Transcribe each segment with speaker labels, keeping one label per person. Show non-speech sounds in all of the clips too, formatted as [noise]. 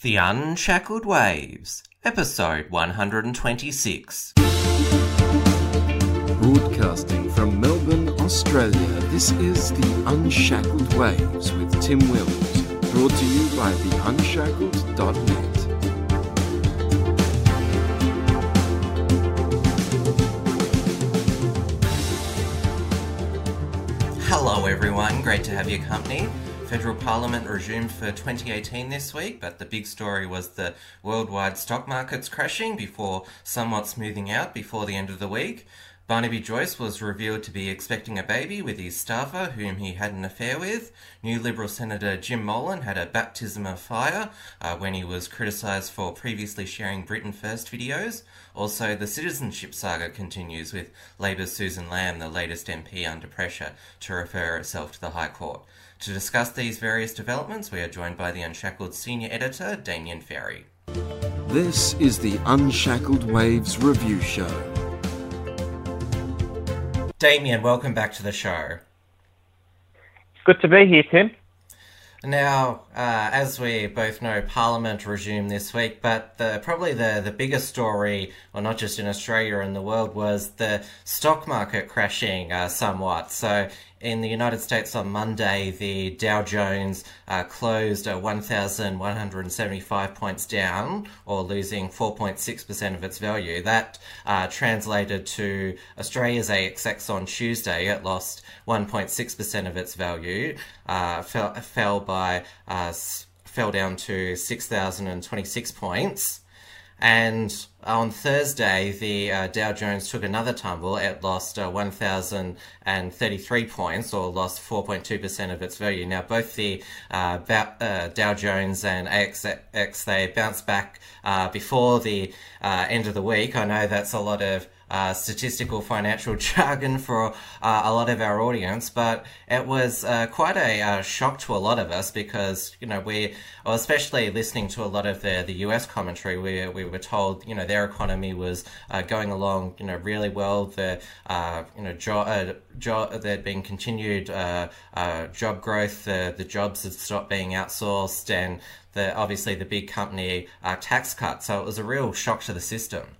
Speaker 1: The Unshackled Waves, episode 126.
Speaker 2: Broadcasting from Melbourne, Australia, this is The Unshackled Waves with Tim Wills, brought to you by theunshackled.net.
Speaker 1: Hello, everyone. Great to have your company. Federal Parliament resumed for 2018 this week, but the big story was the worldwide stock markets crashing before somewhat smoothing out before the end of the week. Barnaby Joyce was revealed to be expecting a baby with his staffer, whom he had an affair with. New Liberal Senator Jim Molan had a baptism of fire uh, when he was criticised for previously sharing Britain First videos. Also, the citizenship saga continues with Labour's Susan Lamb, the latest MP under pressure to refer herself to the High Court. To discuss these various developments, we are joined by the Unshackled senior editor, Damien Ferry.
Speaker 2: This is the Unshackled Waves Review Show.
Speaker 1: Damien, welcome back to the show.
Speaker 3: Good to be here, Tim.
Speaker 1: Now, uh, as we both know, Parliament resumed this week, but the, probably the, the biggest story, well, not just in Australia and the world, was the stock market crashing uh, somewhat. So, in the United States on Monday, the Dow Jones uh, closed at 1,175 points down, or losing 4.6% of its value. That uh, translated to Australia's ASX on Tuesday. It lost 1.6% of its value, uh, fell, fell by uh, fell down to 6,026 points. And on Thursday, the uh, Dow Jones took another tumble. It lost uh, 1,033 points, or lost 4.2% of its value. Now, both the uh, uh Dow Jones and ASX, they bounced back uh, before the uh, end of the week. I know that's a lot of uh, statistical financial [laughs] jargon for uh, a lot of our audience, but it was uh, quite a uh, shock to a lot of us because, you know, we, well, especially listening to a lot of the, the US commentary, we, we were told, you know, their economy was uh, going along, you know, really well. The, uh, you know, job, job, there'd been continued job growth, the, the jobs had stopped being outsourced, and the, obviously the big company tax cut. So it was a real shock to the system.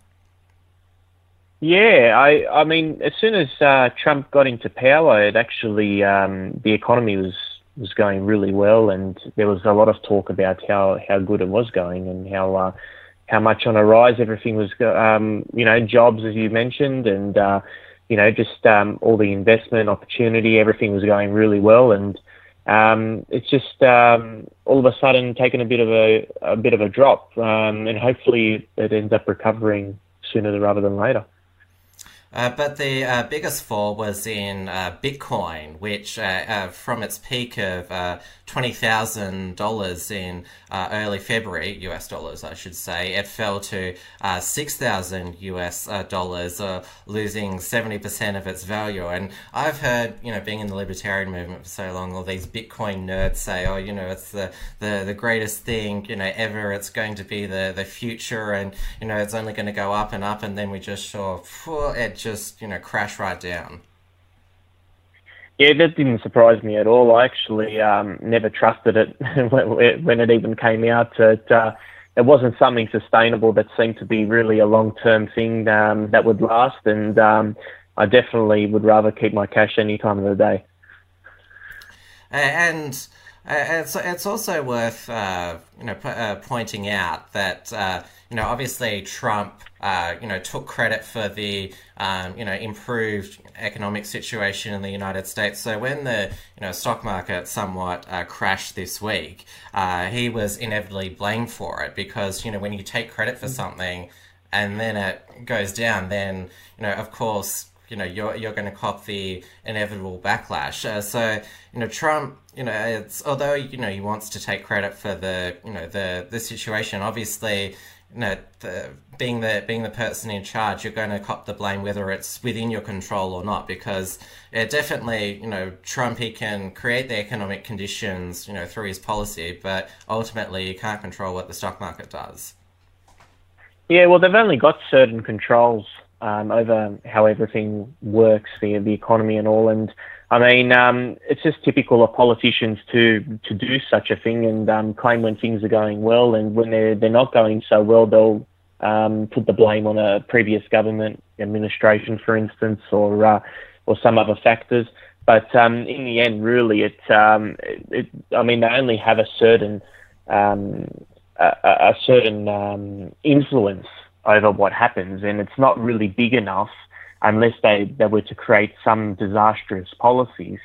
Speaker 3: Yeah, I I mean, as soon as uh, Trump got into power, it actually um, the economy was was going really well, and there was a lot of talk about how how good it was going and how uh, how much on a rise everything was. Um, you know, jobs as you mentioned, and uh, you know, just um, all the investment opportunity, everything was going really well, and um, it's just um, all of a sudden taken a bit of a a bit of a drop, um, and hopefully it ends up recovering sooner rather than later.
Speaker 1: Uh, but the uh, biggest fall was in uh, Bitcoin, which uh, uh, from its peak of uh, $20,000 in early February, US dollars, I should say, it fell to 6,000 US dollars, losing 70% of its value. And I've heard, you know, being in the libertarian movement for so long, all these Bitcoin nerds say, oh, you know, it's the, the, the greatest thing, you know, ever. It's going to be the, the future and, you know, it's only going to go up and up. And then we just saw, it just, you know, crash right down.
Speaker 3: Yeah, that didn't surprise me at all. I actually um, never trusted it [laughs] when it even came out. It, uh, it wasn't something sustainable that seemed to be really a long term thing um, that would last, and um, I definitely would rather keep my cash any time of the day.
Speaker 1: And it's it's also worth uh, you know uh, pointing out that uh, you know obviously Trump uh, you know took credit for the um, you know improved economic situation in the United States. So when the you know stock market somewhat uh, crashed this week, he was inevitably blamed for it because you know when you take credit for mm. something and then it goes down, then you know of course you know you're you're going to cop the inevitable backlash. Uh, so you know Trump, you know, it's although you know he wants to take credit for the you know the the situation. Obviously, you know, the, being the being the person in charge, you're going to cop the blame whether it's within your control or not. Because it definitely, you know, Trump he can create the economic conditions, you know, through his policy, but ultimately you can't control what the stock market does.
Speaker 3: Yeah, well, they've only got certain controls um, over how everything works, the the economy and all. And I mean, um, it's just typical of politicians to to do such a thing and um, claim when things are going well, and when they're they're not going so well, they'll um, put the blame on a previous government administration, for instance, or uh, or some other factors. But um, in the end, really, it, um, it, I mean, they only have a certain um, a, a, certain um, influence over what happens, and it's not really big enough unless they, they were to create some disastrous policies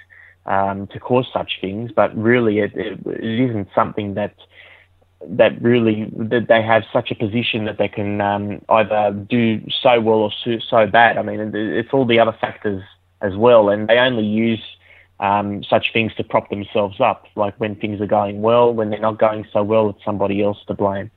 Speaker 3: um, to cause such things. But really, it, it, it isn't something that that really that they have such a position that they can um, either do so well or so, so bad. I mean, it's all the other factors as well, and they only use um, such things to prop themselves up. Like when things are going well, when they're not going so well, it's somebody else to blame.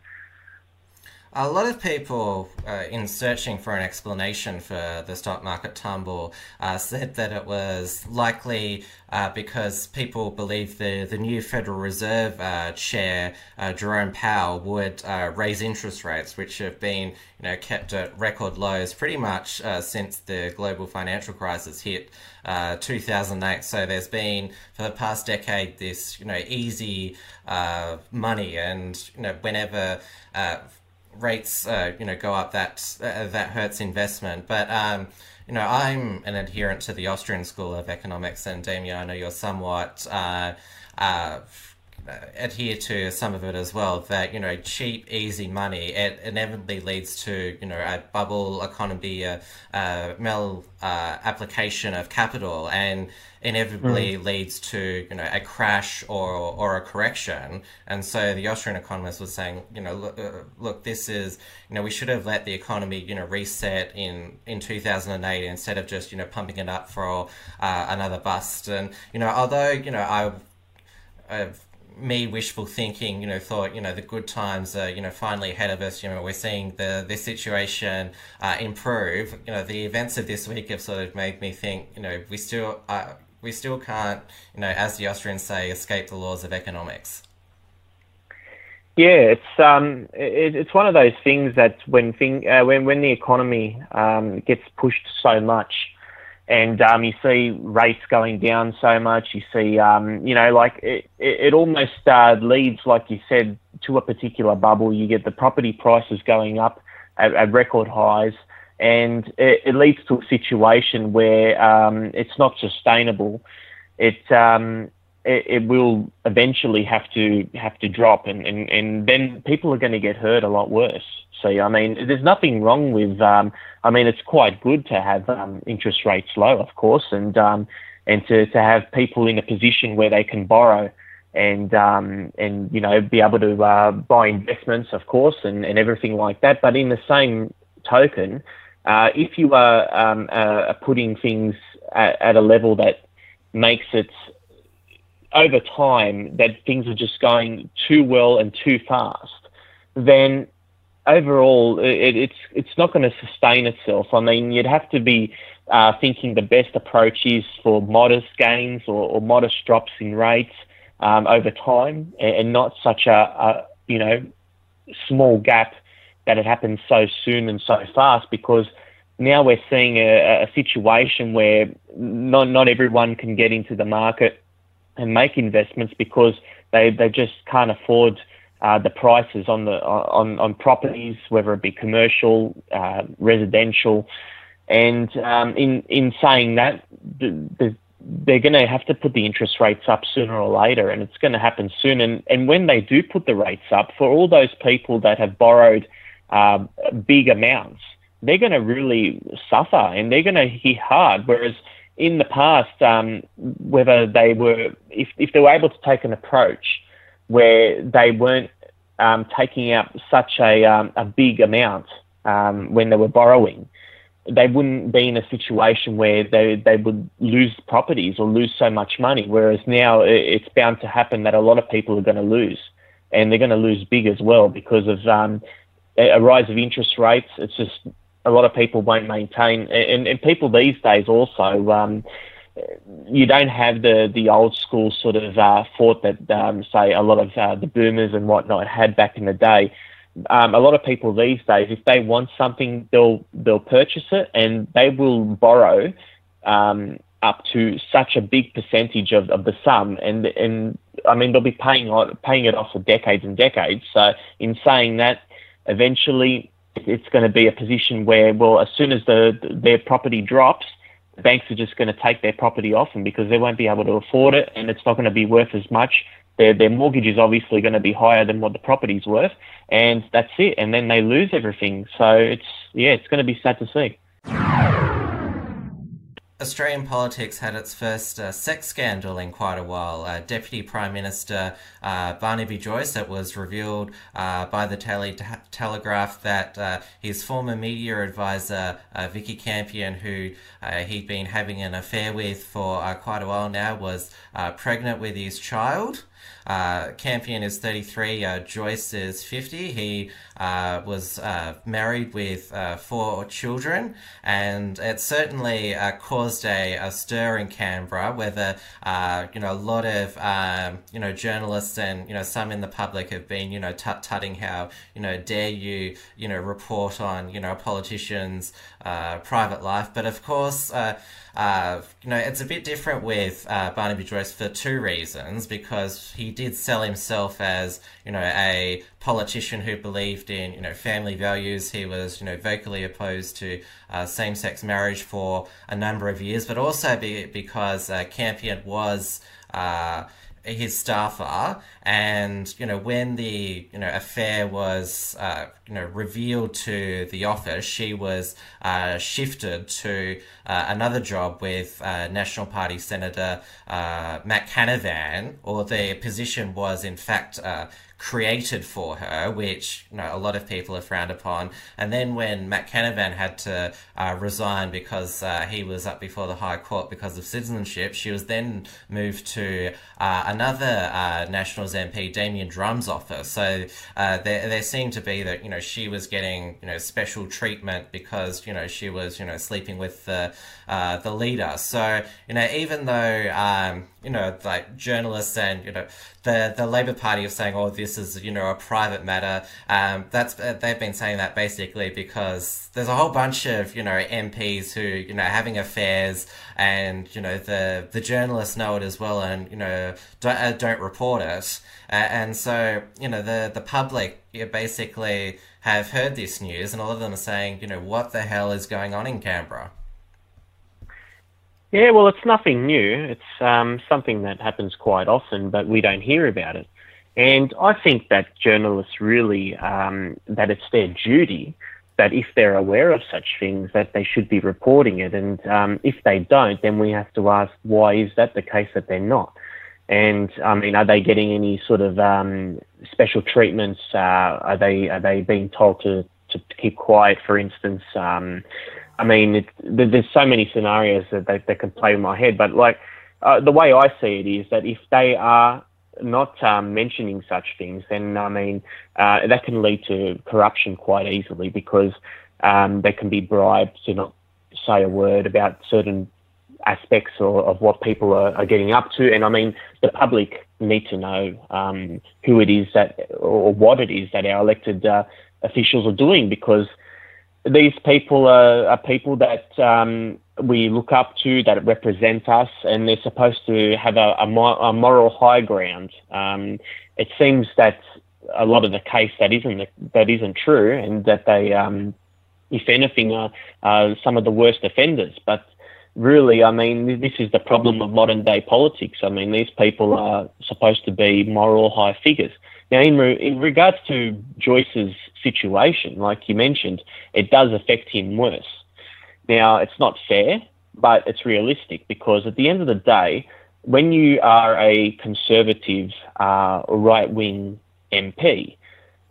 Speaker 1: A lot of people, uh, in searching for an explanation for the stock market tumble, uh, said that it was likely uh, because people believe the, the new Federal Reserve uh, chair, uh, Jerome Powell, would uh, raise interest rates, which have been you know kept at record lows pretty much since the global financial crisis hit 2008. So there's been for the past decade this you know easy money, and you know whenever rates uh, you know go up, that uh, that hurts investment. But um, you know, I'm an adherent to the Austrian School of Economics, and Damien, I know you're somewhat. Uh, uh adhere to some of it as well that you know cheap easy money it inevitably leads to you know a bubble economy a, a mal uh, application of capital and inevitably mm. leads to you know a crash or or a correction. And so the Austrian economist was saying, you know, look, uh, look, this is you know we should have let the economy you know reset in in 2008 instead of just you know pumping it up for uh, another bust. And you know, although you know I. I've, me wishful thinking, you know, thought, you know, the good times are, you know, finally ahead of us. You know, we're seeing the this situation uh, improve. You know, the events of this week have sort of made me think, you know, we still uh, we still can't, you know, as the Austrians say, escape the laws of economics.
Speaker 3: Yeah, it's um, it, it's one of those things that when thing uh, when when the economy um, gets pushed so much, and um, you see rates going down so much, you see um, you know like it it, almost uh, leads like you said to a particular bubble. You get the property prices going up at, at record highs and it, it leads to a situation where um, it's not sustainable. It, um, it, it will eventually have to have to drop, and, and, and then people are going to get hurt a lot worse. So I mean, there's nothing wrong with. Um, I mean, it's quite good to have um, interest rates low, of course, and um, and to, to have people in a position where they can borrow and um, and you know be able to uh, buy investments, of course, and, and everything like that. But in the same token, uh, if you are um, uh, putting things at, at, a level that makes it over time that things are just going too well and too fast, then overall it, it's it's not going to sustain itself. I mean, you'd have to be uh, thinking the best approach is for modest gains or, or modest drops in rates um, over time, and, and, not such a, a you know small gap that it happens so soon and so fast because now we're seeing a, a situation where not not everyone can get into the market and make investments because they, they just can't afford uh, the prices on the on, on properties, whether it be commercial, uh, residential, and um, in in saying that, the, the, they're going to have to put the interest rates up sooner or later, and it's going to happen soon. And and when they do put the rates up, for all those people that have borrowed uh, big amounts, they're going to really suffer and they're going to hit hard. Whereas in the past, um, whether they were, if, if they were able to take an approach where they weren't um, taking out such a, um, a big amount um, when they were borrowing, they wouldn't be in a situation where they, they would lose properties or lose so much money. Whereas now it's bound to happen that a lot of people are going to lose and they're going to lose big as well because of um, a rise of interest rates. It's just a lot of people won't maintain, and, and people these days also. Um, you don't have the the old school sort of uh, thought that um, say a lot of uh, the boomers and whatnot had back in the day. Um, a lot of people these days, if they want something, they'll they'll purchase it and they will borrow um, up to such a big percentage of, of the sum, and and I mean they'll be paying on, paying it off for decades and decades. So in saying that, eventually it's going to be a position where, well, as soon as the their property drops, the banks are just going to take their property off them because they won't be able to afford it, and it's not going to be worth as much. Their their mortgage is obviously going to be higher than what the property's worth, and that's it. And then they lose everything. So it's yeah, it's going to be sad to see.
Speaker 1: Australian politics had its first uh, sex scandal in quite a while. Uh, Deputy Prime Minister uh, Barnaby Joyce, it was revealed uh, by the Daily Telegraph that uh, his former media advisor, uh, Vicky Campion, who he'd been having an affair with for quite a while now, was pregnant with his child. Uh, Campion is 33, uh, Joyce is 50. He uh, was uh, married with uh, four children, and it certainly uh, caused a, a, stir in Canberra, where the, you know, a lot of, um, you know, journalists and, you know, some in the public have been, you know, tut-tutting how, you know, dare you, you know, report on, you know, a politician's private life. But of course, uh, you know, it's a bit different with uh, Barnaby Joyce for two reasons. Because he did sell himself as, you know, a politician who believed in, you know, family values. He was, you know, vocally opposed to uh, same-sex marriage for a number of years, but also be, because uh, Campion was his staffer, and you know when the you know affair was uh, you know revealed to the office, she was uh, shifted to uh, another job with uh, National Party Senator uh, Matt Canavan, or the position was in fact uh, created for her, which you know a lot of people have frowned upon. And then when Matt Canavan had to uh, resign because uh, he was up before the High Court because of citizenship, she was then moved to uh, another uh, Nationals MP, Damian Drum's office. So uh, there, there seemed to be that you know she was getting you know special treatment because you know she was you know sleeping with the uh, the leader. So you know even though um, you know like journalists and you know the the Labor Party of saying, "Oh, this is you know a private matter." Um, that's uh, they've been saying that basically because there's a whole bunch of you know MPs who you know having affairs, and you know the the journalists know it as well, and you know don't uh, don't report it, uh, and so you know the the public basically have heard this news, and a lot of them are saying, you know, what the hell is going on in Canberra?
Speaker 3: Yeah, well, it's nothing new. It's um, something that happens quite often, but we don't hear about it. And I think that journalists really, um, that it's their duty that if they're aware of such things, that they should be reporting it. And um, if they don't, then we have to ask why is that the case that they're not? And I mean, are they getting any sort of um, special treatments? Uh, are they are they being told to, to keep quiet, for instance? Um, I mean, there's so many scenarios that they, can play in my head, but like uh, the way I see it is that if they are not um, mentioning such things, then I mean uh, that can lead to corruption quite easily because um, they can be bribed to not say a word about certain aspects or, of what people are, are, getting up to. And I mean, the public need to know um, who it is that or what it is that our elected uh, officials are doing because these people are, are people that um, we look up to, that represent us, and they're supposed to have a, a, a moral high ground. Um, it seems that a lot of the case that isn't that isn't true, and that they, um, if anything, are, are some of the worst offenders. But really, I mean, this is the problem of modern day politics. I mean, these people are supposed to be moral high figures. Now, in, re- in regards to Joyce's situation, like you mentioned, it does affect him worse. Now, it's not fair, but it's realistic because at the end of the day, when you are a conservative uh, right wing MP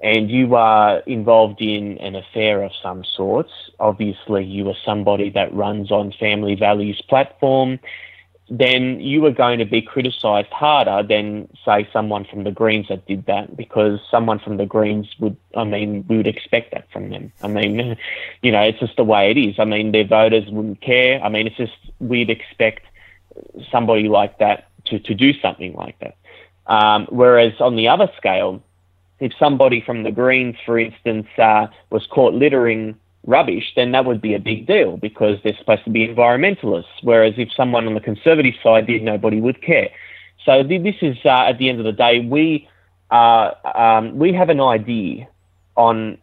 Speaker 3: and you are involved in an affair of some sorts, obviously you are somebody that runs on family values platform then you are going to be criticised harder than, say, someone from the Greens that did that, because someone from the Greens would, I mean, we would expect that from them. I mean, [laughs] you know, it's just the way it is. I mean, their voters wouldn't care. I mean, it's just we'd expect somebody like that to, to do something like that. Um, whereas on the other scale, if somebody from the Greens, for instance, uh, was caught littering rubbish, then that would be a big deal because they're supposed to be environmentalists. Whereas if someone on the conservative side did, nobody would care. So this is uh, at the end of the day, we uh, um, we have an idea on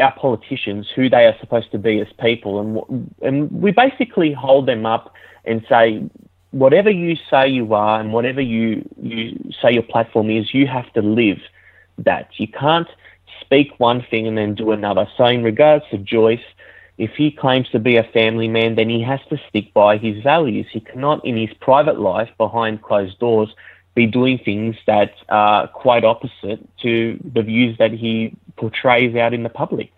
Speaker 3: our politicians who they are supposed to be as people, and and we basically hold them up and say whatever you say you are and whatever you you say your platform is, you have to live that. You can't speak one thing and then do another. So in regards to Joyce, if he claims to be a family man, then he has to stick by his values. He cannot, in his private life, behind closed doors, be doing things that are quite opposite to the views that he portrays out in the public.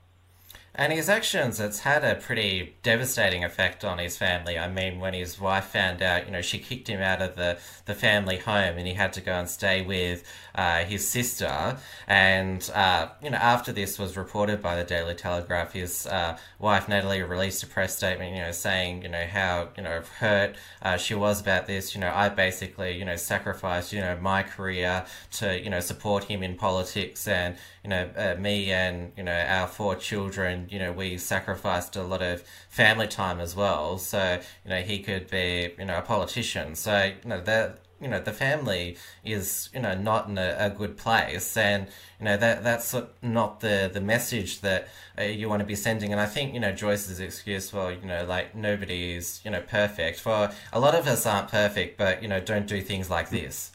Speaker 1: And his actions, it's had a pretty devastating effect on his family. I mean, when his wife found out, you know, she kicked him out of the, the family home and he had to go and stay with uh, his sister. And, uh, you know, after this was reported by the Daily Telegraph, his uh, wife, Natalie, released a press statement, you know, saying, you know, how, you know, hurt uh, she was about this. You know, I basically, you know, sacrificed, you know, my career to, you know, support him in politics and, you know, uh, me and, you know, our four children you know we sacrificed a lot of family time as well so you know he could be you know a politician so you know that you know the family is you know not in a, a, good place and you know that that's not the the message that uh, you want to be sending and i think you know joyce's excuse well you know like nobody is you know perfect for a lot of us aren't perfect but you know don't do things like this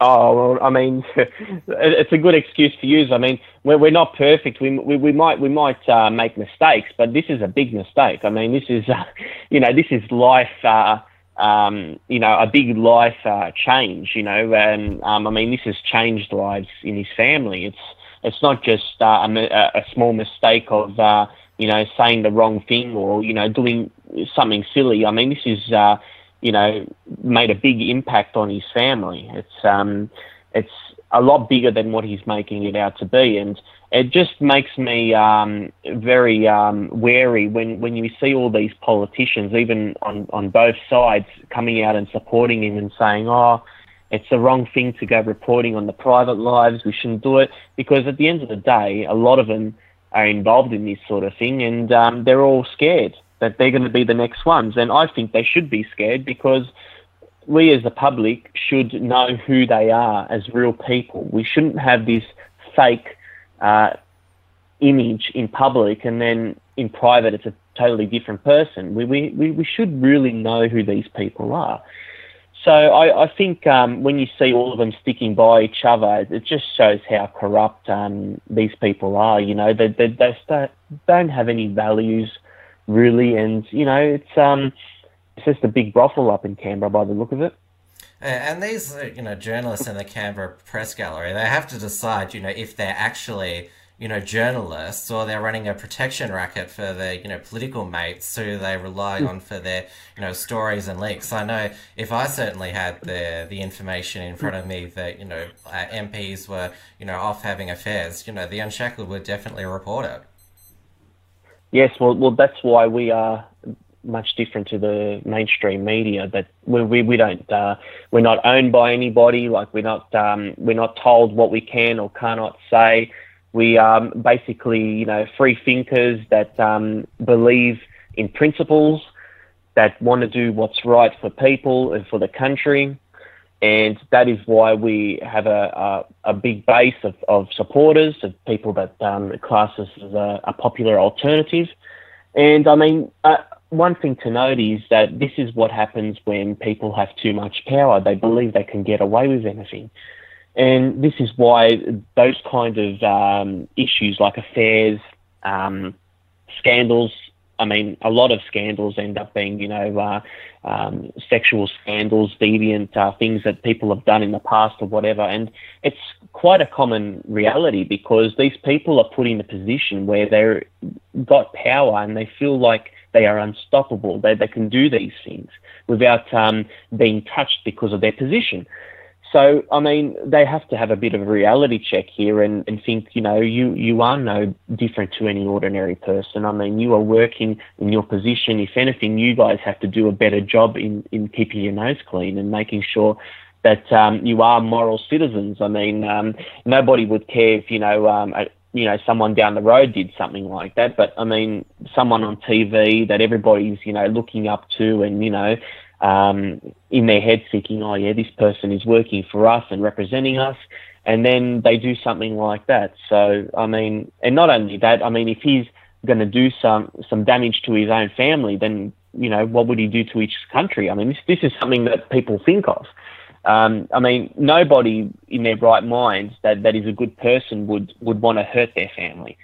Speaker 3: Oh well, I mean, [laughs] it's a good excuse to use. I mean, we're, we're not perfect. We, we, we might we might uh, make mistakes, but this is a big mistake. I mean, this is [laughs] uh, you know this is life. Uh, um, you know, a big life uh, change. You know, and um, I mean, this has changed lives in his family. It's it's not just uh, a, a, small mistake of uh, you know saying the wrong thing or you know doing something silly. I mean, this is you know, made a big impact on his family. It's um, it's a lot bigger than what he's making it out to be, and it just makes me um, very um, wary when, when you see all these politicians, even on, on both sides, coming out and supporting him and saying, "Oh, it's the wrong thing to go reporting on the private lives. We shouldn't do it," because at the end of the day, a lot of them are involved in this sort of thing, and um, they're all scared that they're going to be the next ones. And I think they should be scared because we as the public should know who they are as real people. We shouldn't have this fake uh, image in public and then in private it's a totally different person. We, we, we should really know who these people are. So I, I think um, when you see all of them sticking by each other, it just shows how corrupt um, these people are. You know, they, they, they don't have any values really. And you know, it's um, it's just a big brothel up in Canberra by the look of it.
Speaker 1: And these, uh, you know, journalists in the Canberra Press Gallery, they have to decide, you know, if they're actually, you know, journalists or they're running a protection racket for their, you know, political mates who they rely on for their, you know, stories and leaks. I know if I certainly had the the information in front of me that, you know, uh, MPs were, you know, off having affairs, you know, the Unshackled would definitely report it.
Speaker 3: Yes, well, well, that's why we are much different to the mainstream media. That we we, we don't uh, we're not owned by anybody. Like we're not um, we're not told what we can or cannot say. We are um, basically you know free thinkers that um, believe in principles that want to do what's right for people and for the country and that is why we have a, a, a big base of, of, supporters, of people that um, class us as a, a, popular alternative. And I mean, uh, one thing to note is that this is what happens when people have too much power. They believe they can get away with anything. And this is why those kind of um, issues like affairs, um, scandals, I mean, a lot of scandals end up being, you know, uh, um, sexual scandals, deviant uh, things that people have done in the past or whatever. And it's quite a common reality because these people are put in a position where they've got power and they feel like they are unstoppable. They, they can do these things without um, being touched because of their position. So, I mean, they have to have a bit of a reality check here and, and think, you know, you, you are no different to any ordinary person. I mean, you are working in your position. If anything, you guys have to do a better job in, in keeping your nose clean and making sure that um, you are moral citizens. I mean, um, nobody would care if, you know, um, you know someone down the road did something like that, but I mean someone on TV that everybody's you know looking up to and you know um, in their head thinking, oh yeah, this person is working for us and representing us, and then they do something like that. So I mean, and not only that, I mean if he's going to do some some damage to his own family, then you know what would he do to each country? I mean this this is something that people think of. Um, I mean, nobody in their right mind that, that is a good person would, would want to hurt their family.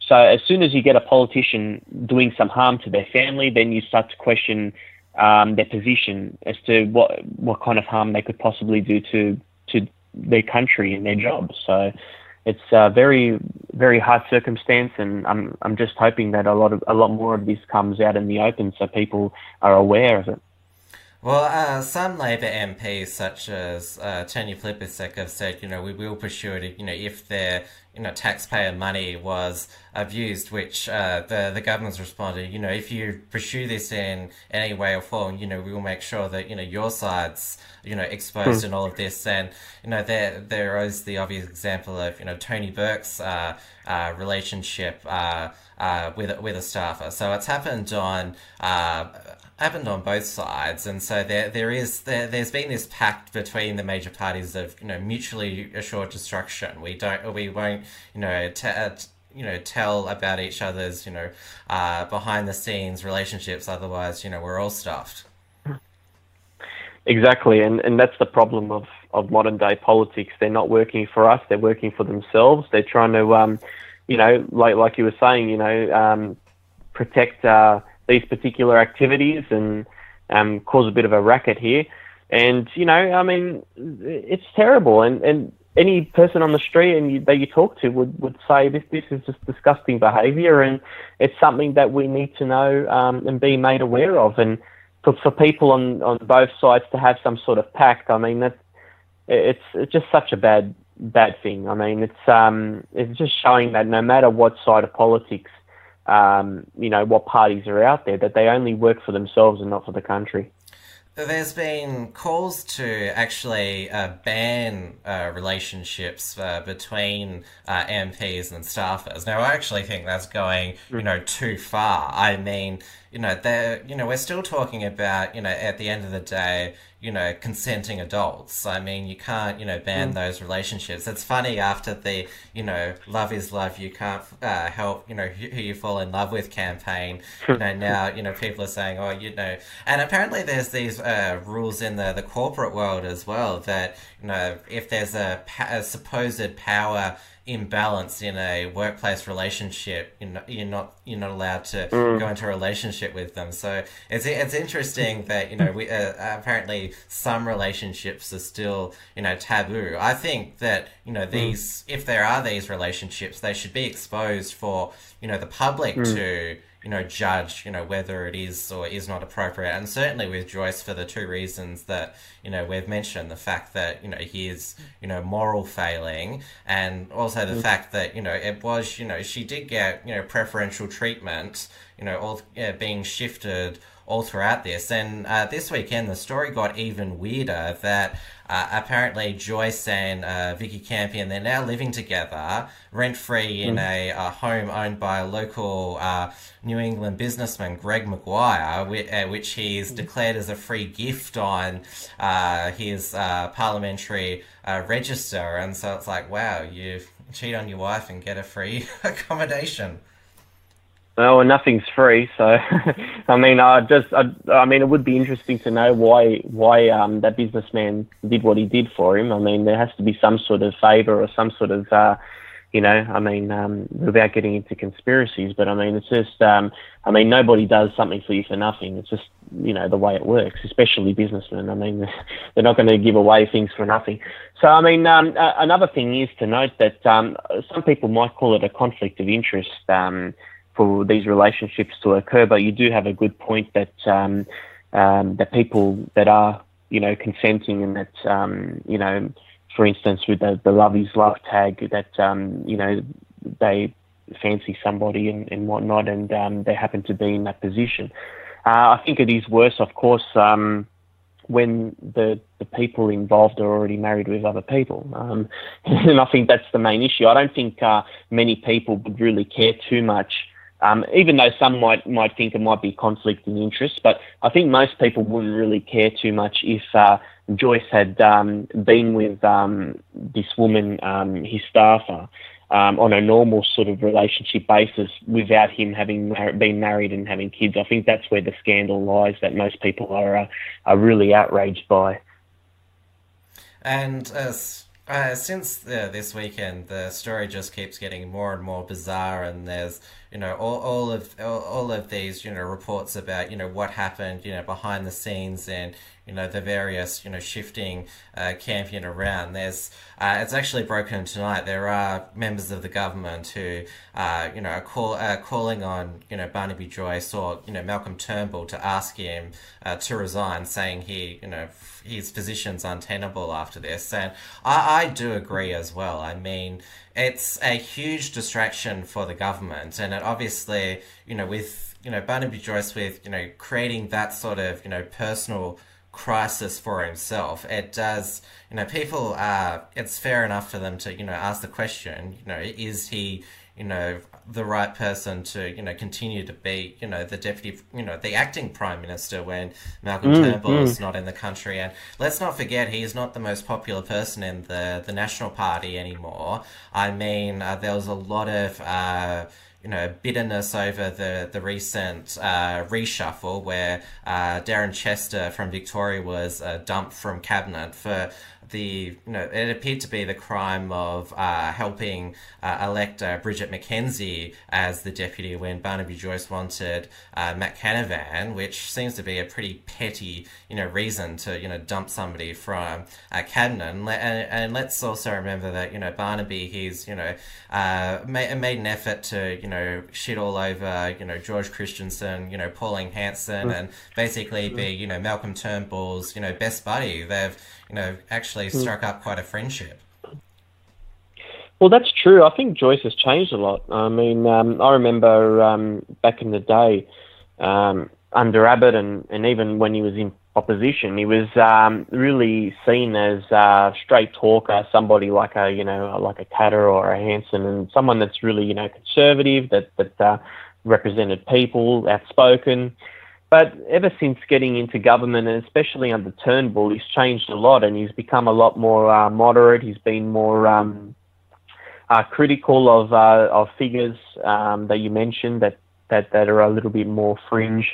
Speaker 3: So as soon as you get a politician doing some harm to their family, then you start to question um, their position as to what what kind of harm they could possibly do to to their country and their jobs. So it's a very very hard circumstance, and I'm I'm just hoping that a lot of a lot more of this comes out in the open, so people are aware of it.
Speaker 1: Well, uh, some Labor MPs, such as uh, Tanya Plibersek, have said, you know, we will pursue it, you know, if their, you know, taxpayer money was abused, which uh, the the government's responded, you know, if you pursue this in any way or form, you know, we will make sure that, you know, your side's, you know, exposed mm. in all of this. And, you know, there there is the obvious example of, you know, Tony Burke's uh, uh, relationship uh, with, with a staffer. So it's happened on happened on both sides, and so there there is there, there's been this pact between the major parties of you know mutually assured destruction. We don't we won't you know t- uh, you know tell about each other's you know uh, behind the scenes relationships. Otherwise, you know we're all stuffed.
Speaker 3: Exactly, and and that's the problem of of modern day politics. They're not working for us. They're working for themselves. They're trying to um, you know like like you were saying, you know um, protect. Uh, these particular activities and um, cause a bit of a racket here. And you know, I mean, it's terrible. And, and any person on the street and you, that you talk to would, would say this this is just disgusting behaviour, and it's something that we need to know um, and be made aware of. And for, for people on, on both sides to have some sort of pact, I mean, that it's, it's just such a bad bad thing. I mean, it's um, it's just showing that no matter what side of politics um, you know, what parties are out there, that they only work for themselves and not for the country.
Speaker 1: There's been calls to actually uh, ban uh, relationships uh, between uh, MPs and staffers. Now, I actually think that's going, you know, too far. I mean, you know, they you know, we're still talking about, you know, at the end of the day, you know, consenting adults. I mean, you can't, you know, ban mm. those relationships. It's funny after the, you know, love is love, you can't uh, help, you know, who you fall in love with campaign. you know, now, you know, people are saying, oh, you know, and apparently there's these uh, rules in the, the corporate world as well that, you know, if there's a, a supposed power imbalance in a workplace relationship, you're not you're not, you're not allowed to mm. go into a relationship with them. So it's it's interesting that you know we uh, apparently some relationships are still you know taboo. I think that you know mm. these mm. if there are these relationships, they should be exposed for you know the public mm. to you know, judge, you know, whether it is or is not appropriate. And certainly with Joyce for the two reasons that, you know, we've mentioned the fact that, you know, he is, you know, moral failing and also the mm. fact that, you know, it was, you know, she did get, you know, preferential treatment, you know, all uh, being shifted all throughout this. And uh, this weekend, the story got even weirder that uh, apparently Joyce and uh, Vicky Campion, they're now living together rent free in mm. a, a, home owned by a local uh, New England businessman, Greg Maguire, which, uh, which he's mm. declared as a free gift on uh, his uh, parliamentary register. And so it's like, wow, you cheat on your wife and get a free [laughs] accommodation.
Speaker 3: Well, nothing's free. So, [laughs] I mean, I just, I, I, mean, it would be interesting to know why, why um, that businessman did what he did for him. I mean, there has to be some sort of favour or some sort of, uh, you know, I mean, um, without getting into conspiracies, but I mean, it's just, um, I mean, nobody does something for you for nothing. It's just, you know, the way it works, especially businessmen. I mean, [laughs] they're not going to give away things for nothing. So, I mean, um, another thing is to note that um, some people might call it a conflict of interest. Um, for these relationships to occur. But you do have a good point that um, um, that people that are you know consenting and that um, you know, for instance, with the, the love is love tag, that um, you know they fancy somebody and, and whatnot, and um, they happen to be in that position. Uh, I think it is worse, of course, um, when the, the people involved are already married with other people. [laughs] And I think that's the main issue. I don't think uh, many people would really care too much. Um, even though some might might think it might be conflict conflicting interest, but I think most people wouldn't really care too much if uh, Joyce had um, been with um, this woman, um, his staffer, um, on a normal sort of relationship basis without him having mar- been married and having kids. I think that's where the scandal lies that most people are uh, are really outraged by.
Speaker 1: And uh, uh, since this weekend, the story just keeps getting more and more bizarre, and there's you know all, all of all, all of these you know reports about you know what happened you know behind the scenes and you know the various you know shifting uh, camping around. There's uh, it's actually broken tonight. There are members of the government who uh, you know are call, uh, calling on you know Barnaby Joyce or you know Malcolm Turnbull to ask him uh, to resign, saying he you know his position's untenable after this. And I, I do agree as well. I mean it's a huge distraction for the government, and it obviously you know with you know Barnaby Joyce with you know creating that sort of you know personal crisis for himself. It does, you know, people are, it's fair enough for them to, you know, ask the question, you know, is he, you know, the right person to, you know, continue to be, you know, the deputy, you know, the acting prime minister when Malcolm mm, Turnbull mm. is not in the country. And let's not forget, he is not the most popular person in the, the National Party anymore. I mean, uh, there was a lot of, uh, you know bitterness over the the recent uh, reshuffle where uh, Darren Chester from Victoria was uh, dumped from cabinet for the you know it appeared to be the crime of uh, helping uh, elect uh, Bridget McKenzie as the deputy when Barnaby Joyce wanted uh, Matt Canavan, which seems to be a pretty petty you know reason to you know dump somebody from uh, cabinet. And, and, let's also remember that you know Barnaby he's you know uh, made, made an effort to you know shit all over you know George Christensen, you know Pauline Hanson, mm. and basically be you know Malcolm Turnbull's you know best buddy. They've you know, actually hmm. struck up quite a friendship.
Speaker 3: Well, that's true. I think Joyce has changed a lot. I mean, um, I remember um, back in the day um, under Abbott, and, and even when he was in opposition, he was um, really seen as a straight talker, somebody like a you know like a Katter or a Hanson, and someone that's really you know conservative, that that uh, represented people, outspoken. But ever since getting into government, and especially under Turnbull, he's changed a lot and he's become a lot more uh, moderate. He's been more um, uh, critical of uh, of figures um, that you mentioned that, that, that are a little bit more fringe.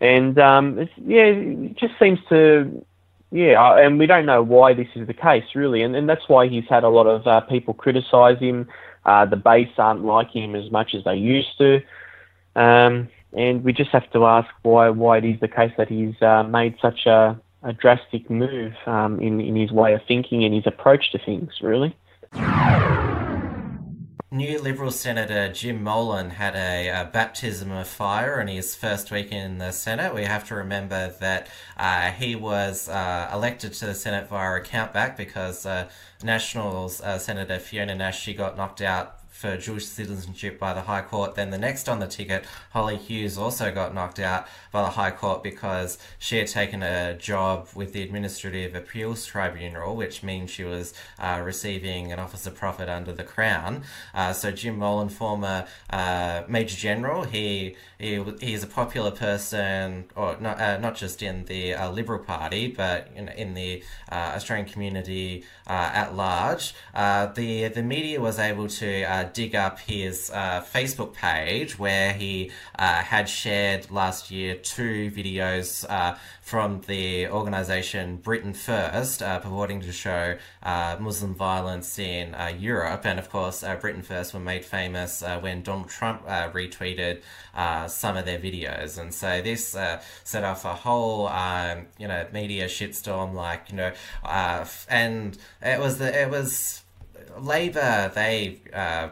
Speaker 3: And um, yeah, it just seems to yeah, uh, and we don't know why this is the case, really, and, and that's why he's had a lot of uh, people criticise him. Uh, the base aren't liking him as much as they used to. Um, and we just have to ask why why it is the case that he's uh, made such a, a drastic move um, in in his way of thinking and his approach to things. Really.
Speaker 1: New Liberal Senator Jim Molan had a, a, baptism of fire in his first week in the Senate. We have to remember that uh, he was uh, elected to the Senate via a countback because uh, Nationals uh, Senator Fiona Nash she got knocked out for dual citizenship by the High Court. Then the next on the ticket, Holly Hughes, also got knocked out by the High Court because she had taken a job with the Administrative Appeals Tribunal, which means she was uh, receiving an officer profit under the Crown. Uh, so Jim Molan, former uh, Major General, he he he's a popular person, or not uh, not just in the uh, Liberal Party, but in, in the uh, Australian community at large. the the media was able to dig up his uh, Facebook page where he uh, had shared last year two videos uh, from the organization Britain First, uh, purporting to show uh, Muslim violence in uh, Europe. And of course, Britain First were made famous when Donald Trump retweeted some of their videos. And so this set off a whole, um, you know, media shitstorm. Like you know, and it was the it was Labor, they uh,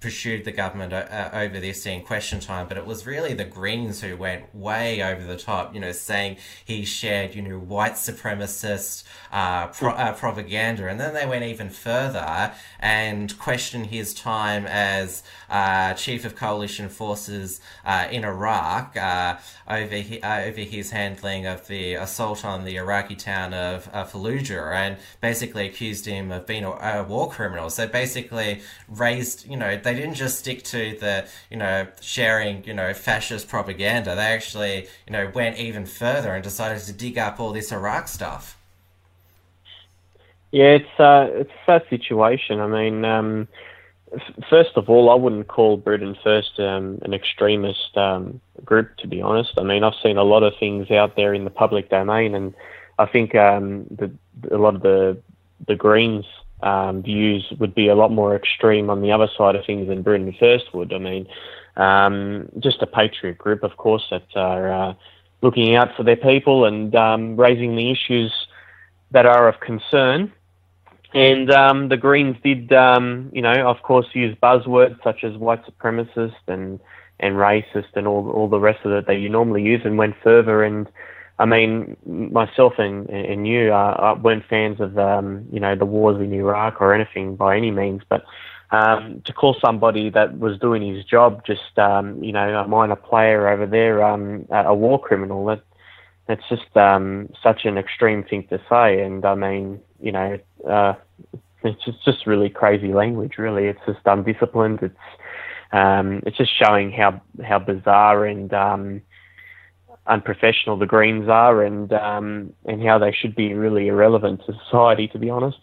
Speaker 1: pursued the government uh, over this in question time, but it was really the Greens who went way over the top, you know, saying he shared, you know, white supremacist uh, pro- uh, propaganda. And then they went even further and questioned his time as uh, chief of coalition forces uh, in Iraq uh, over, he- over his handling of the assault on the Iraqi town of Fallujah and basically accused him of being a, a war criminal. So basically raised you know, they didn't just stick to the, you know, sharing, you know, fascist propaganda. They actually, you know, went even further and decided to dig up all this Iraq stuff.
Speaker 3: Yeah, it's uh, it's a sad situation. I mean, um, f- first of all, I wouldn't call Britain First um, an extremist um, group, to be honest. I mean, I've seen a lot of things out there in the public domain, and I think um, the, a lot of the the Greens um, views would be a lot more extreme on the other side of things than Britain First would. I mean, um, just a patriot group, of course, that are uh, looking out for their people and raising the issues that are of concern. And um, the Greens did, um, you know, of course, use buzzwords such as white supremacist and and racist and all all the rest of it that you normally use, and went further. And I mean, myself and and you uh, weren't fans of um, you know the wars in Iraq or anything by any means, but um, to call somebody that was doing his job just um, you know a minor player over there um, a war criminal that that's just um, such an extreme thing to say, and I mean you know uh, it's just, just really crazy language. Really, it's just undisciplined. It's um, it's just showing how how bizarre and um, unprofessional the Greens are and um, and how they should be really irrelevant to society, to be honest.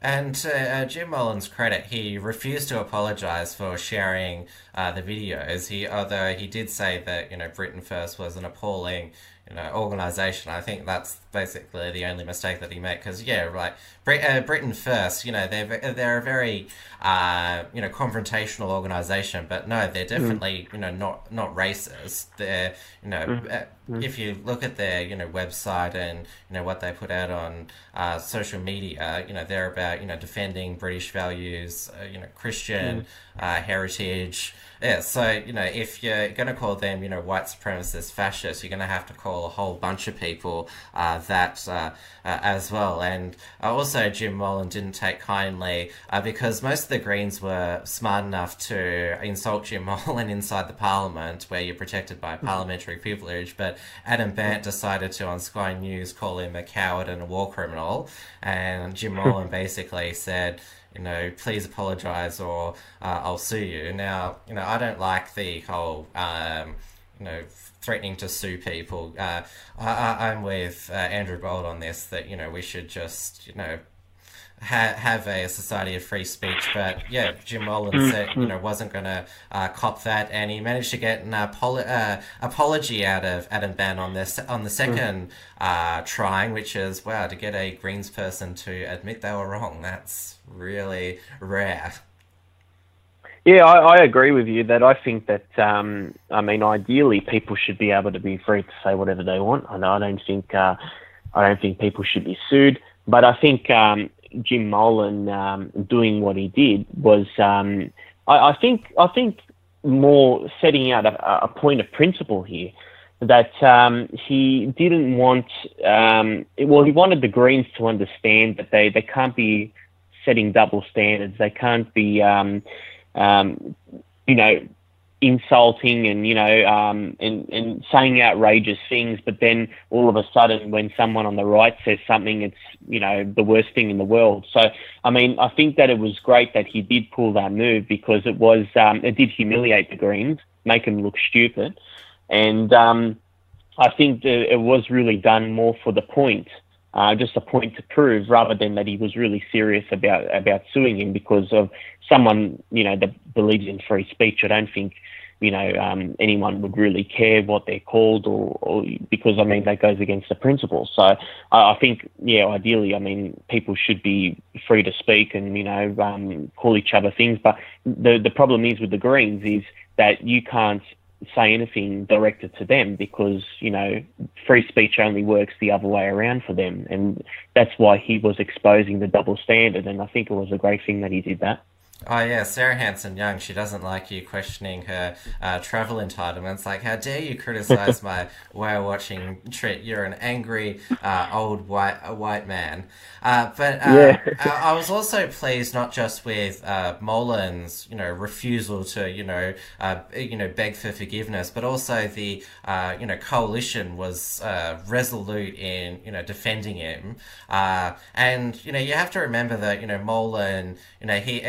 Speaker 1: And uh, Jim Molan's credit, he refused to apologise for sharing uh, the videos. He, although he did say that you know Britain First was an appalling you know organization. I think that's basically the only mistake that he made because yeah, right. Brit- uh, Britain first, you know, they're they're a very uh, you know confrontational organization, but no, they're mm. definitely mm. you know not not racist. They're you know mm. Uh, mm. if you look at their you know website and you know what they put out on uh, social media, you know they're about you know defending British values, uh, you know Christian mm. uh, heritage. Yeah, so you know if you're going to call them you know white supremacist fascists, you're going to have to call a whole bunch of people uh, that uh, uh, as well. And uh, also, Jim Molan didn't take kindly uh, because most of the Greens were smart enough to insult Jim [laughs] Molan inside the Parliament, where you're protected by parliamentary privilege. But Adam Bandt decided to, on Sky News, call him a coward and a war criminal. And Jim Molan [laughs] basically said, you know, please apologize or uh, I'll sue you. Now, you know, I don't like the whole, um, you know, threatening to sue people. Uh, I, am with uh, Andrew Bolt on this that you know we should just you know ha- have a society of free speech. But yeah, Jim Molan mm, said you mm. know wasn't going to uh, cop that, and he managed to get an uh, apology out of Adam Bandt on this on the second uh, trying, which is wow to get a Greens person to admit they were wrong. That's really rare.
Speaker 3: Yeah, I, I, agree with you that I think that, um, I mean, ideally people should be able to be free to say whatever they want. I, I don't think, uh, I don't think people should be sued, but I think um, Jim Molan um, doing what he did was, um, I, I, think, I think more setting out a, a point of principle here that um, he didn't want, um, well, he wanted the Greens to understand that they, they can't be setting double standards. They can't be, um, um, you know, insulting and you know um, and and saying outrageous things, but then all of a sudden, when someone on the right says something, it's you know the worst thing in the world. So I mean, I think that it was great that he did pull that move because it was um, it did humiliate the Greens, make them look stupid, and um, I think that it was really done more for the point uh, just a point to prove, rather than that he was really serious about about suing him because of someone you know that believes in free speech. I don't think you know um, anyone would really care what they're called, or, or, because I mean that goes against the principles. So I, I, think yeah, ideally, I mean people should be free to speak and you know um, call each other things. But the the problem is with the Greens is that you can't say anything directed to them because you know free speech only works the other way around for them, and that's why he was exposing the double standard. And I think it was a great thing that he did that.
Speaker 1: Oh yeah, Sarah Hanson Young. She doesn't like you questioning her uh, travel entitlements. Like, how dare you criticize my [laughs] whale watching trip? You're an angry uh, old white uh, white man. Uh, but uh, yeah. I, I was also pleased not just with uh, Molan's, you know, refusal to, you know, you know, beg for forgiveness, but also the, you know, coalition was resolute in, you know, defending him. and you know, you have to remember that, you know, Molan, you know, he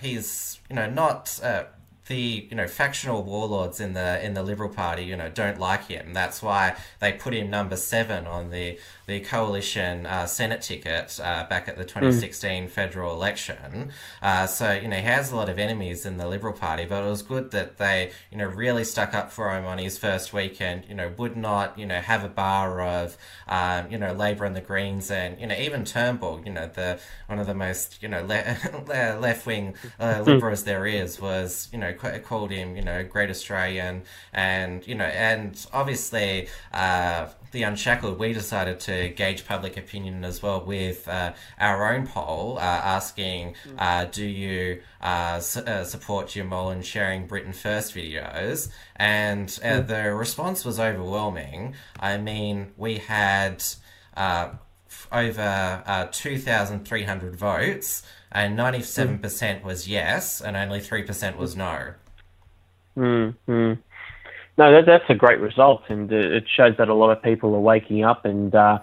Speaker 1: he's you know not uh, the you know factional warlords in the in the Liberal Party you know don't like him. That's why they put him number seven on the the coalition uh, Senate ticket uh, back at the 2016 mm. federal election. Uh, so you know he has a lot of enemies in the Liberal Party, but it was good that they you know really stuck up for him on his first weekend. You know would not you know have a bar of um, you know Labor and the Greens and you know even Turnbull. You know the one of the most you know le- left wing uh, hmm. liberals there is was you know called him you know great Australian and you know and obviously uh, the Unshackled, we decided to gauge public opinion as well with uh, our own poll uh, asking, uh, do you uh, su- uh, support Jim Molan sharing Britain First videos? And mm. the response was overwhelming. I mean, we had over 2,300 votes, and 97% mm. was yes, and only 3% was no.
Speaker 3: Mm-hmm. No, that, that's a great result, and it shows that a lot of people are waking up and uh,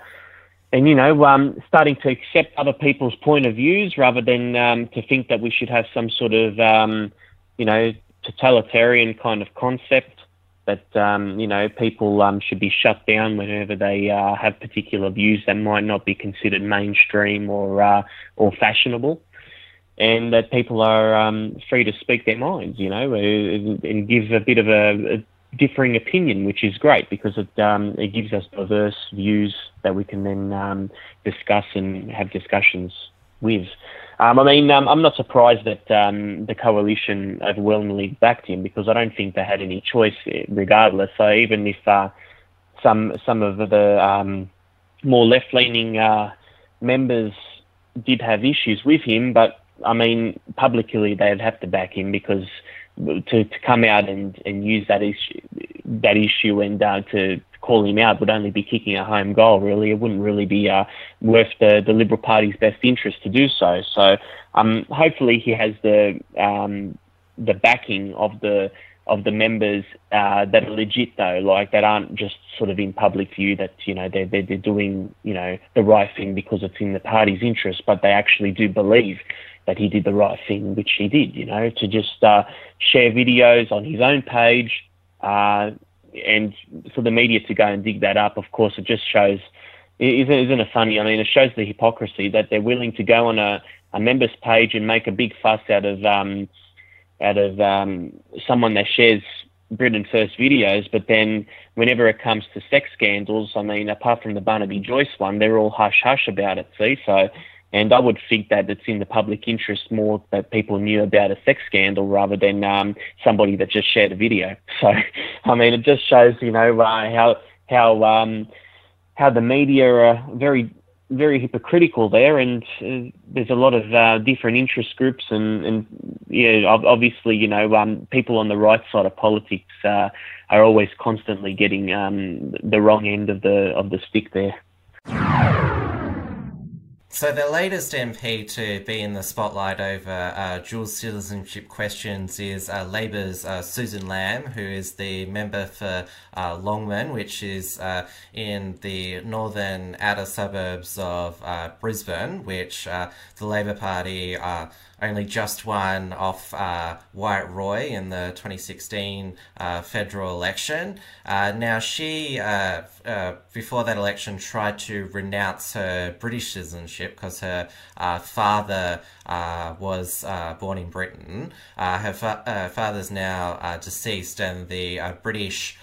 Speaker 3: and you know um, starting to accept other people's point of views rather than um, to think that we should have some sort of um, you know totalitarian kind of concept that um, you know people um, should be shut down whenever they uh, have particular views that might not be considered mainstream or uh, or fashionable and that people are um, free to speak their minds, you know, and, give a bit of a, differing opinion, which is great because it um, it gives us diverse views that we can then um, discuss and have discussions with. Um, I mean, um, I'm not surprised that um, the coalition overwhelmingly backed him because I don't think they had any choice, regardless. So even if uh, some some of the um, more left-leaning uh, members did have issues with him, but I mean, publicly they'd have to back him because to, to come out and, and use that issue that issue and uh, to call him out would only be kicking a home goal. Really, it wouldn't really be uh, worth the, the Liberal Party's best interest to do so. So, um, hopefully, he has the um, the backing of the of the members uh, that are legit though, like that aren't just sort of in public view that you know they're, they're, they're doing you know the right thing because it's in the party's interest, but they actually do believe that he did the right thing, which he did, you know, to just uh, share videos on his own page. Uh, and for the media to go and dig that up, of course, it just shows, isn't, isn't it funny? I mean, it shows the hypocrisy that they're willing to go on a, a member's page and make a big fuss out of, um, out of um, someone that shares Britain First videos, but then whenever it comes to sex scandals, I mean, apart from the Barnaby Joyce one, they're all hush hush about it. See, so and I would think that it's in the public interest more that people knew about a sex scandal rather than um, somebody that just shared a video. [laughs] So, I mean, it just shows, you know, uh, how how um, how the media are very very hypocritical there, and uh, there's a lot of uh, different interest groups, and, and yeah, obviously, you know, um, people on the right side of politics uh, are always constantly getting um, the wrong end of the of the stick there.
Speaker 1: So the latest MP to be in the spotlight over uh, dual citizenship questions is uh, Labor's uh, Susan Lamb, who is the member for uh, Longman, which is uh, in the northern outer suburbs of uh, Brisbane, which the Labor Party only just won off uh, Wyatt Roy in the 2016 uh, federal election. Uh, now, she, before that election, tried to renounce her British citizenship because her uh, father uh, was uh, born in Britain. Uh, her fa- father's now deceased, and the British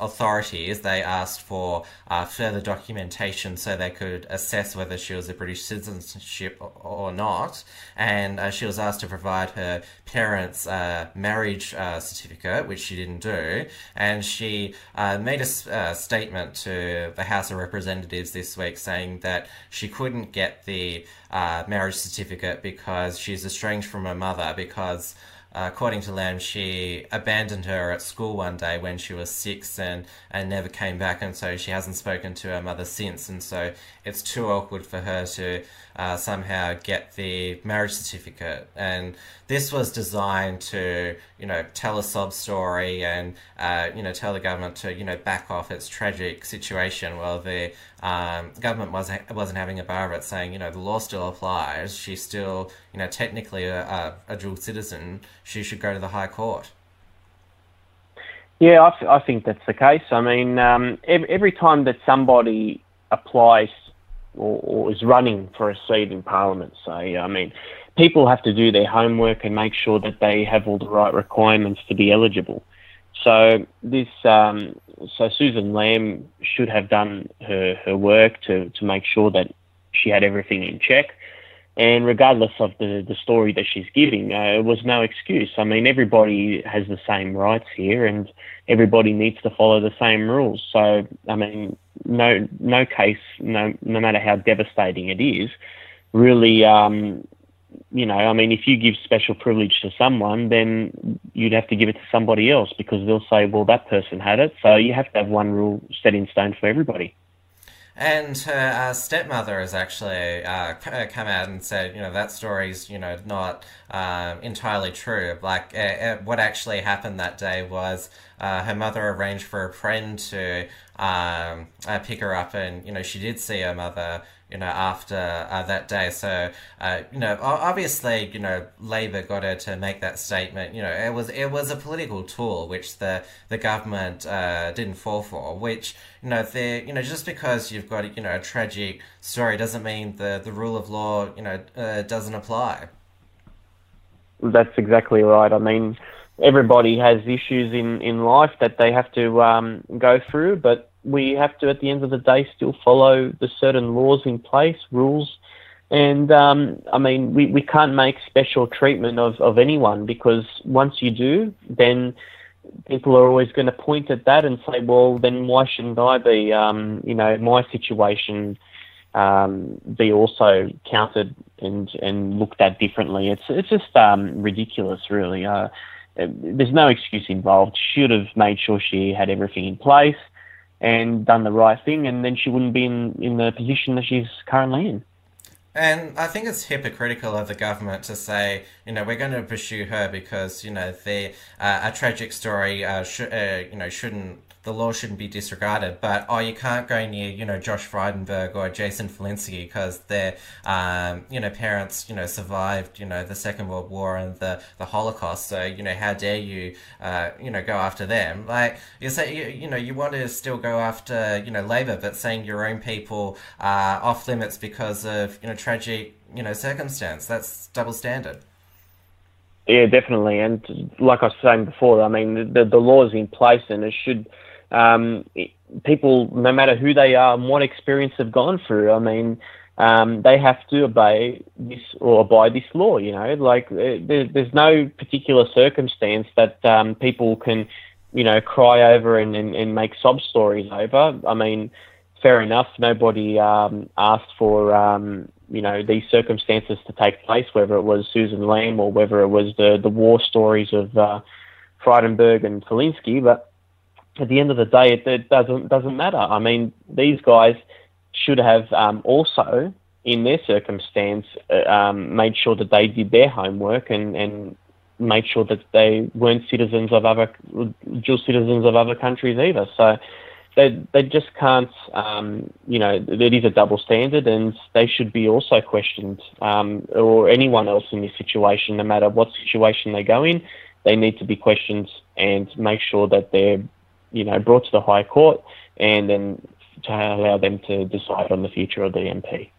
Speaker 1: authorities, they asked for uh, further documentation so they could assess whether she was a British citizenship or not. And uh, she was asked to provide her parents' uh, marriage uh, certificate, which she didn't do. And she uh, made a uh, statement to the House of Representatives this week saying that she couldn't get the marriage certificate because she's estranged from her mother because uh, according to Lamb, she abandoned her at school one day when she was six and, and never came back, and so she hasn't spoken to her mother since. And so it's too awkward for her to uh, somehow get the marriage certificate. And this was designed to, you know, tell a sob story and, uh, you know, tell the government to, you know, back off its tragic situation. Well, the um, government wasn't wasn't having a bar of it, saying, you know, the law still applies. She's still, you know, technically a, a, a dual citizen. She should go to the High Court.
Speaker 3: Yeah, I, think that's the case. I mean, um, every, every time that somebody applies or, or is running for a seat in Parliament. So, I mean, people have to do their homework and make sure that they have all the right requirements to be eligible. So this, um, so Susan Lamb should have done her, her work to, to make sure that she had everything in check. And regardless of the, the story that she's giving, uh, it was no excuse. I mean, everybody has the same rights here, and everybody needs to follow the same rules. So, I mean, no no case, no no matter how devastating it is, really, um, you know, I mean, if you give special privilege to someone, then you'd have to give it to somebody else because they'll say, well, that person had it. So you have to have one rule set in stone for everybody.
Speaker 1: And her uh, stepmother has actually uh, uh, come out and said, you know, that story's, you know, not um, entirely true. Like, uh, uh, what actually happened that day was her mother arranged for a friend to um, pick her up, and, you know, she did see her mother you know, after uh, that day. So, uh, you know, obviously, you know, Labor got her to make that statement. You know, it was it was a political tool which the the government uh, didn't fall for. Which you know, they you know, just because you've got you know a tragic story doesn't mean the the rule of law you know uh, doesn't apply.
Speaker 3: That's exactly right. I mean. Everybody has issues in, in life that they have to um, go through, but we have to, at the end of the day, still follow the certain laws in place, rules. And um, I mean, we, we can't make special treatment of, of anyone because once you do, then people are always going to point at that and say, well, then why shouldn't I be, um, you know, my situation um, be also counted and, and looked at differently? It's, it's just um, ridiculous, really. Uh, there's no excuse involved. Should have made sure she had everything in place and done the right thing, and then she wouldn't be in, in the position that she's currently in.
Speaker 1: And I think it's hypocritical of the government to say, you know, we're going to pursue her because, you know, the uh, a tragic story, uh, sh- uh, you know, shouldn't the law shouldn't be disregarded. But oh, you can't go near you know Josh Frydenberg or Jason Falinski because their um, you know parents you know survived you know the Second World War and the the Holocaust. So you know how dare you uh, you know go after them? Like you say you, you know you want to still go after you know Labor, but saying your own people are off limits because of you know tragic you know circumstance. That's double standard.
Speaker 3: Yeah, definitely. And like I was saying before, I mean, the, the law is in place and it should um, people, no matter who they are and what experience they've gone through, I mean, um, they have to obey this or abide this law. You know, like uh, there, there's no particular circumstance that um, people can, you know, cry over and, and, and make sob stories over. I mean, fair enough. Nobody um, asked for, um, you know, these circumstances to take place, whether it was Susan Lamb or whether it was the the war stories of uh, and Falinski, but at the end of the day, it, it doesn't doesn't matter. I mean, these guys should have um, also, in their circumstance, uh, um, made sure that they did their homework and, and made sure that they weren't citizens of other dual citizens of other countries either. So they they just can't, um, you know, it is a double standard, and they should be also questioned, um, or anyone else in this situation, no matter what situation they go in, they need to be questioned and make sure that they're you know, brought to the High Court and then to allow them to decide on the future of the MP.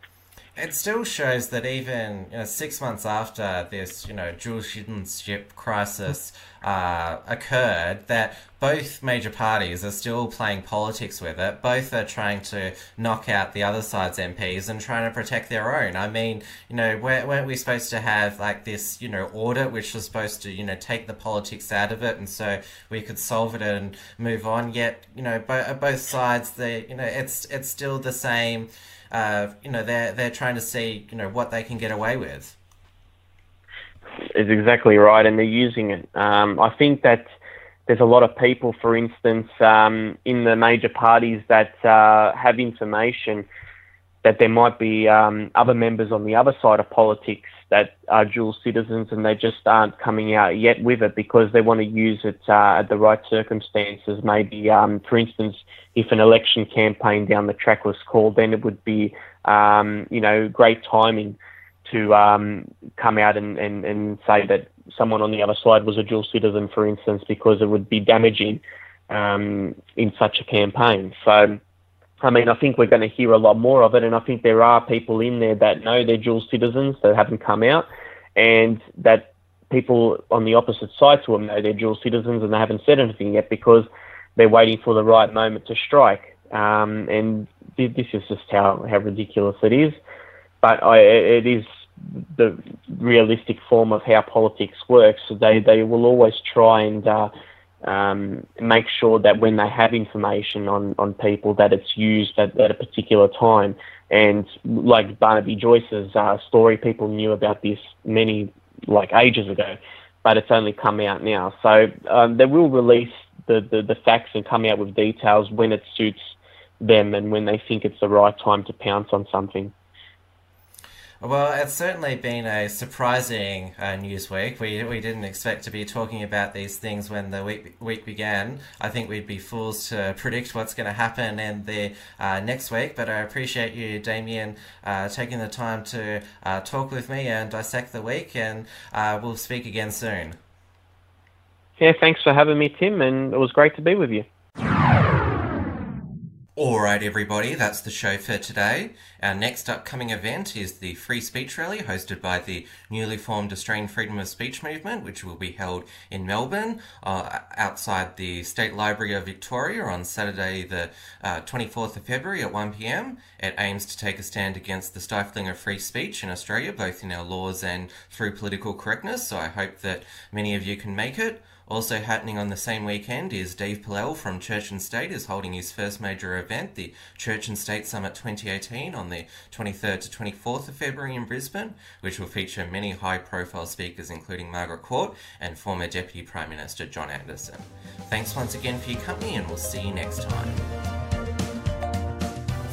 Speaker 1: It still shows that even you know, six months after this, you know, dual citizenship crisis [laughs] uh, occurred, that both major parties are still playing politics with it. Both are trying to knock out the other side's MPs and trying to protect their own. I mean, you know, weren't we supposed to have like this, you know, audit which was supposed to, you know, take the politics out of it, and so we could solve it and move on. Yet, you know, bo- both sides, they, you know, it's it's still the same you know, they're they're trying to see, you know, what they can get away with.
Speaker 3: Is exactly right, and they're using it. Um, I think that there's a lot of people, for instance, um, in the major parties that uh, have information that there might be um, other members on the other side of politics that are dual citizens and they just aren't coming out yet with it because they want to use it uh, at the right circumstances. Maybe, um, for instance, if an election campaign down the track was called, then it would be, um, you know, great timing to um, come out and, and, and say that someone on the other side was a dual citizen, for instance, because it would be damaging um, in such a campaign. So, I mean, I think we're going to hear a lot more of it, and I think there are people in there that know they're dual citizens that haven't come out, and that people on the opposite side to them know they're dual citizens and they haven't said anything yet because they're waiting for the right moment to strike. Um, and this is just how, how ridiculous it is. But I, it is the realistic form of how politics works. They they will always try and uh, um, make sure that when they have information on, on people that it's used at, at a particular time. And like Barnaby Joyce's uh, story, people knew about this many like ages ago, but it's only come out now. So um, they will release the, the, the facts and come out with details when it suits them and when they think it's the right time to pounce on something.
Speaker 1: Well, it's certainly been a surprising uh, news week. We, we didn't expect to be talking about these things when the week week began. I think we'd be fools to predict what's going to happen in the uh, next week. But I appreciate you, Damien, uh, taking the time to uh, talk with me and dissect the week. And uh, we'll speak again soon.
Speaker 3: Yeah, thanks for having me, Tim, and it was great to be with you.
Speaker 1: Alright, everybody, that's the show for today. Our next upcoming event is the Free Speech Rally hosted by the newly formed Australian Freedom of Speech Movement, which will be held in Melbourne uh, outside the State Library of Victoria on Saturday, the uh, 24th of February at 1pm. It aims to take a stand against the stifling of free speech in Australia, both in our laws and through political correctness, so I hope that many of you can make it. Also happening on the same weekend is Dave Pellowe from Church and State is holding his first major event, the Church and State Summit 2018 on the 23rd to 24th of February in Brisbane, which will feature many high profile speakers including Margaret Court and former Deputy Prime Minister John Anderson. Thanks once again for your company and we'll see you next time.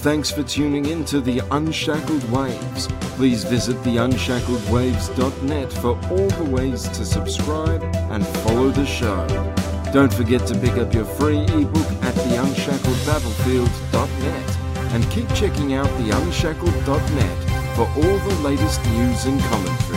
Speaker 2: Thanks for tuning in to The Unshackled Waves. Please visit theunshackledwaves.net for all the ways to subscribe and follow the show. Don't forget to pick up your free ebook at theunshackledbattlefield.net and keep checking out theunshacklednet for all the latest news and commentary.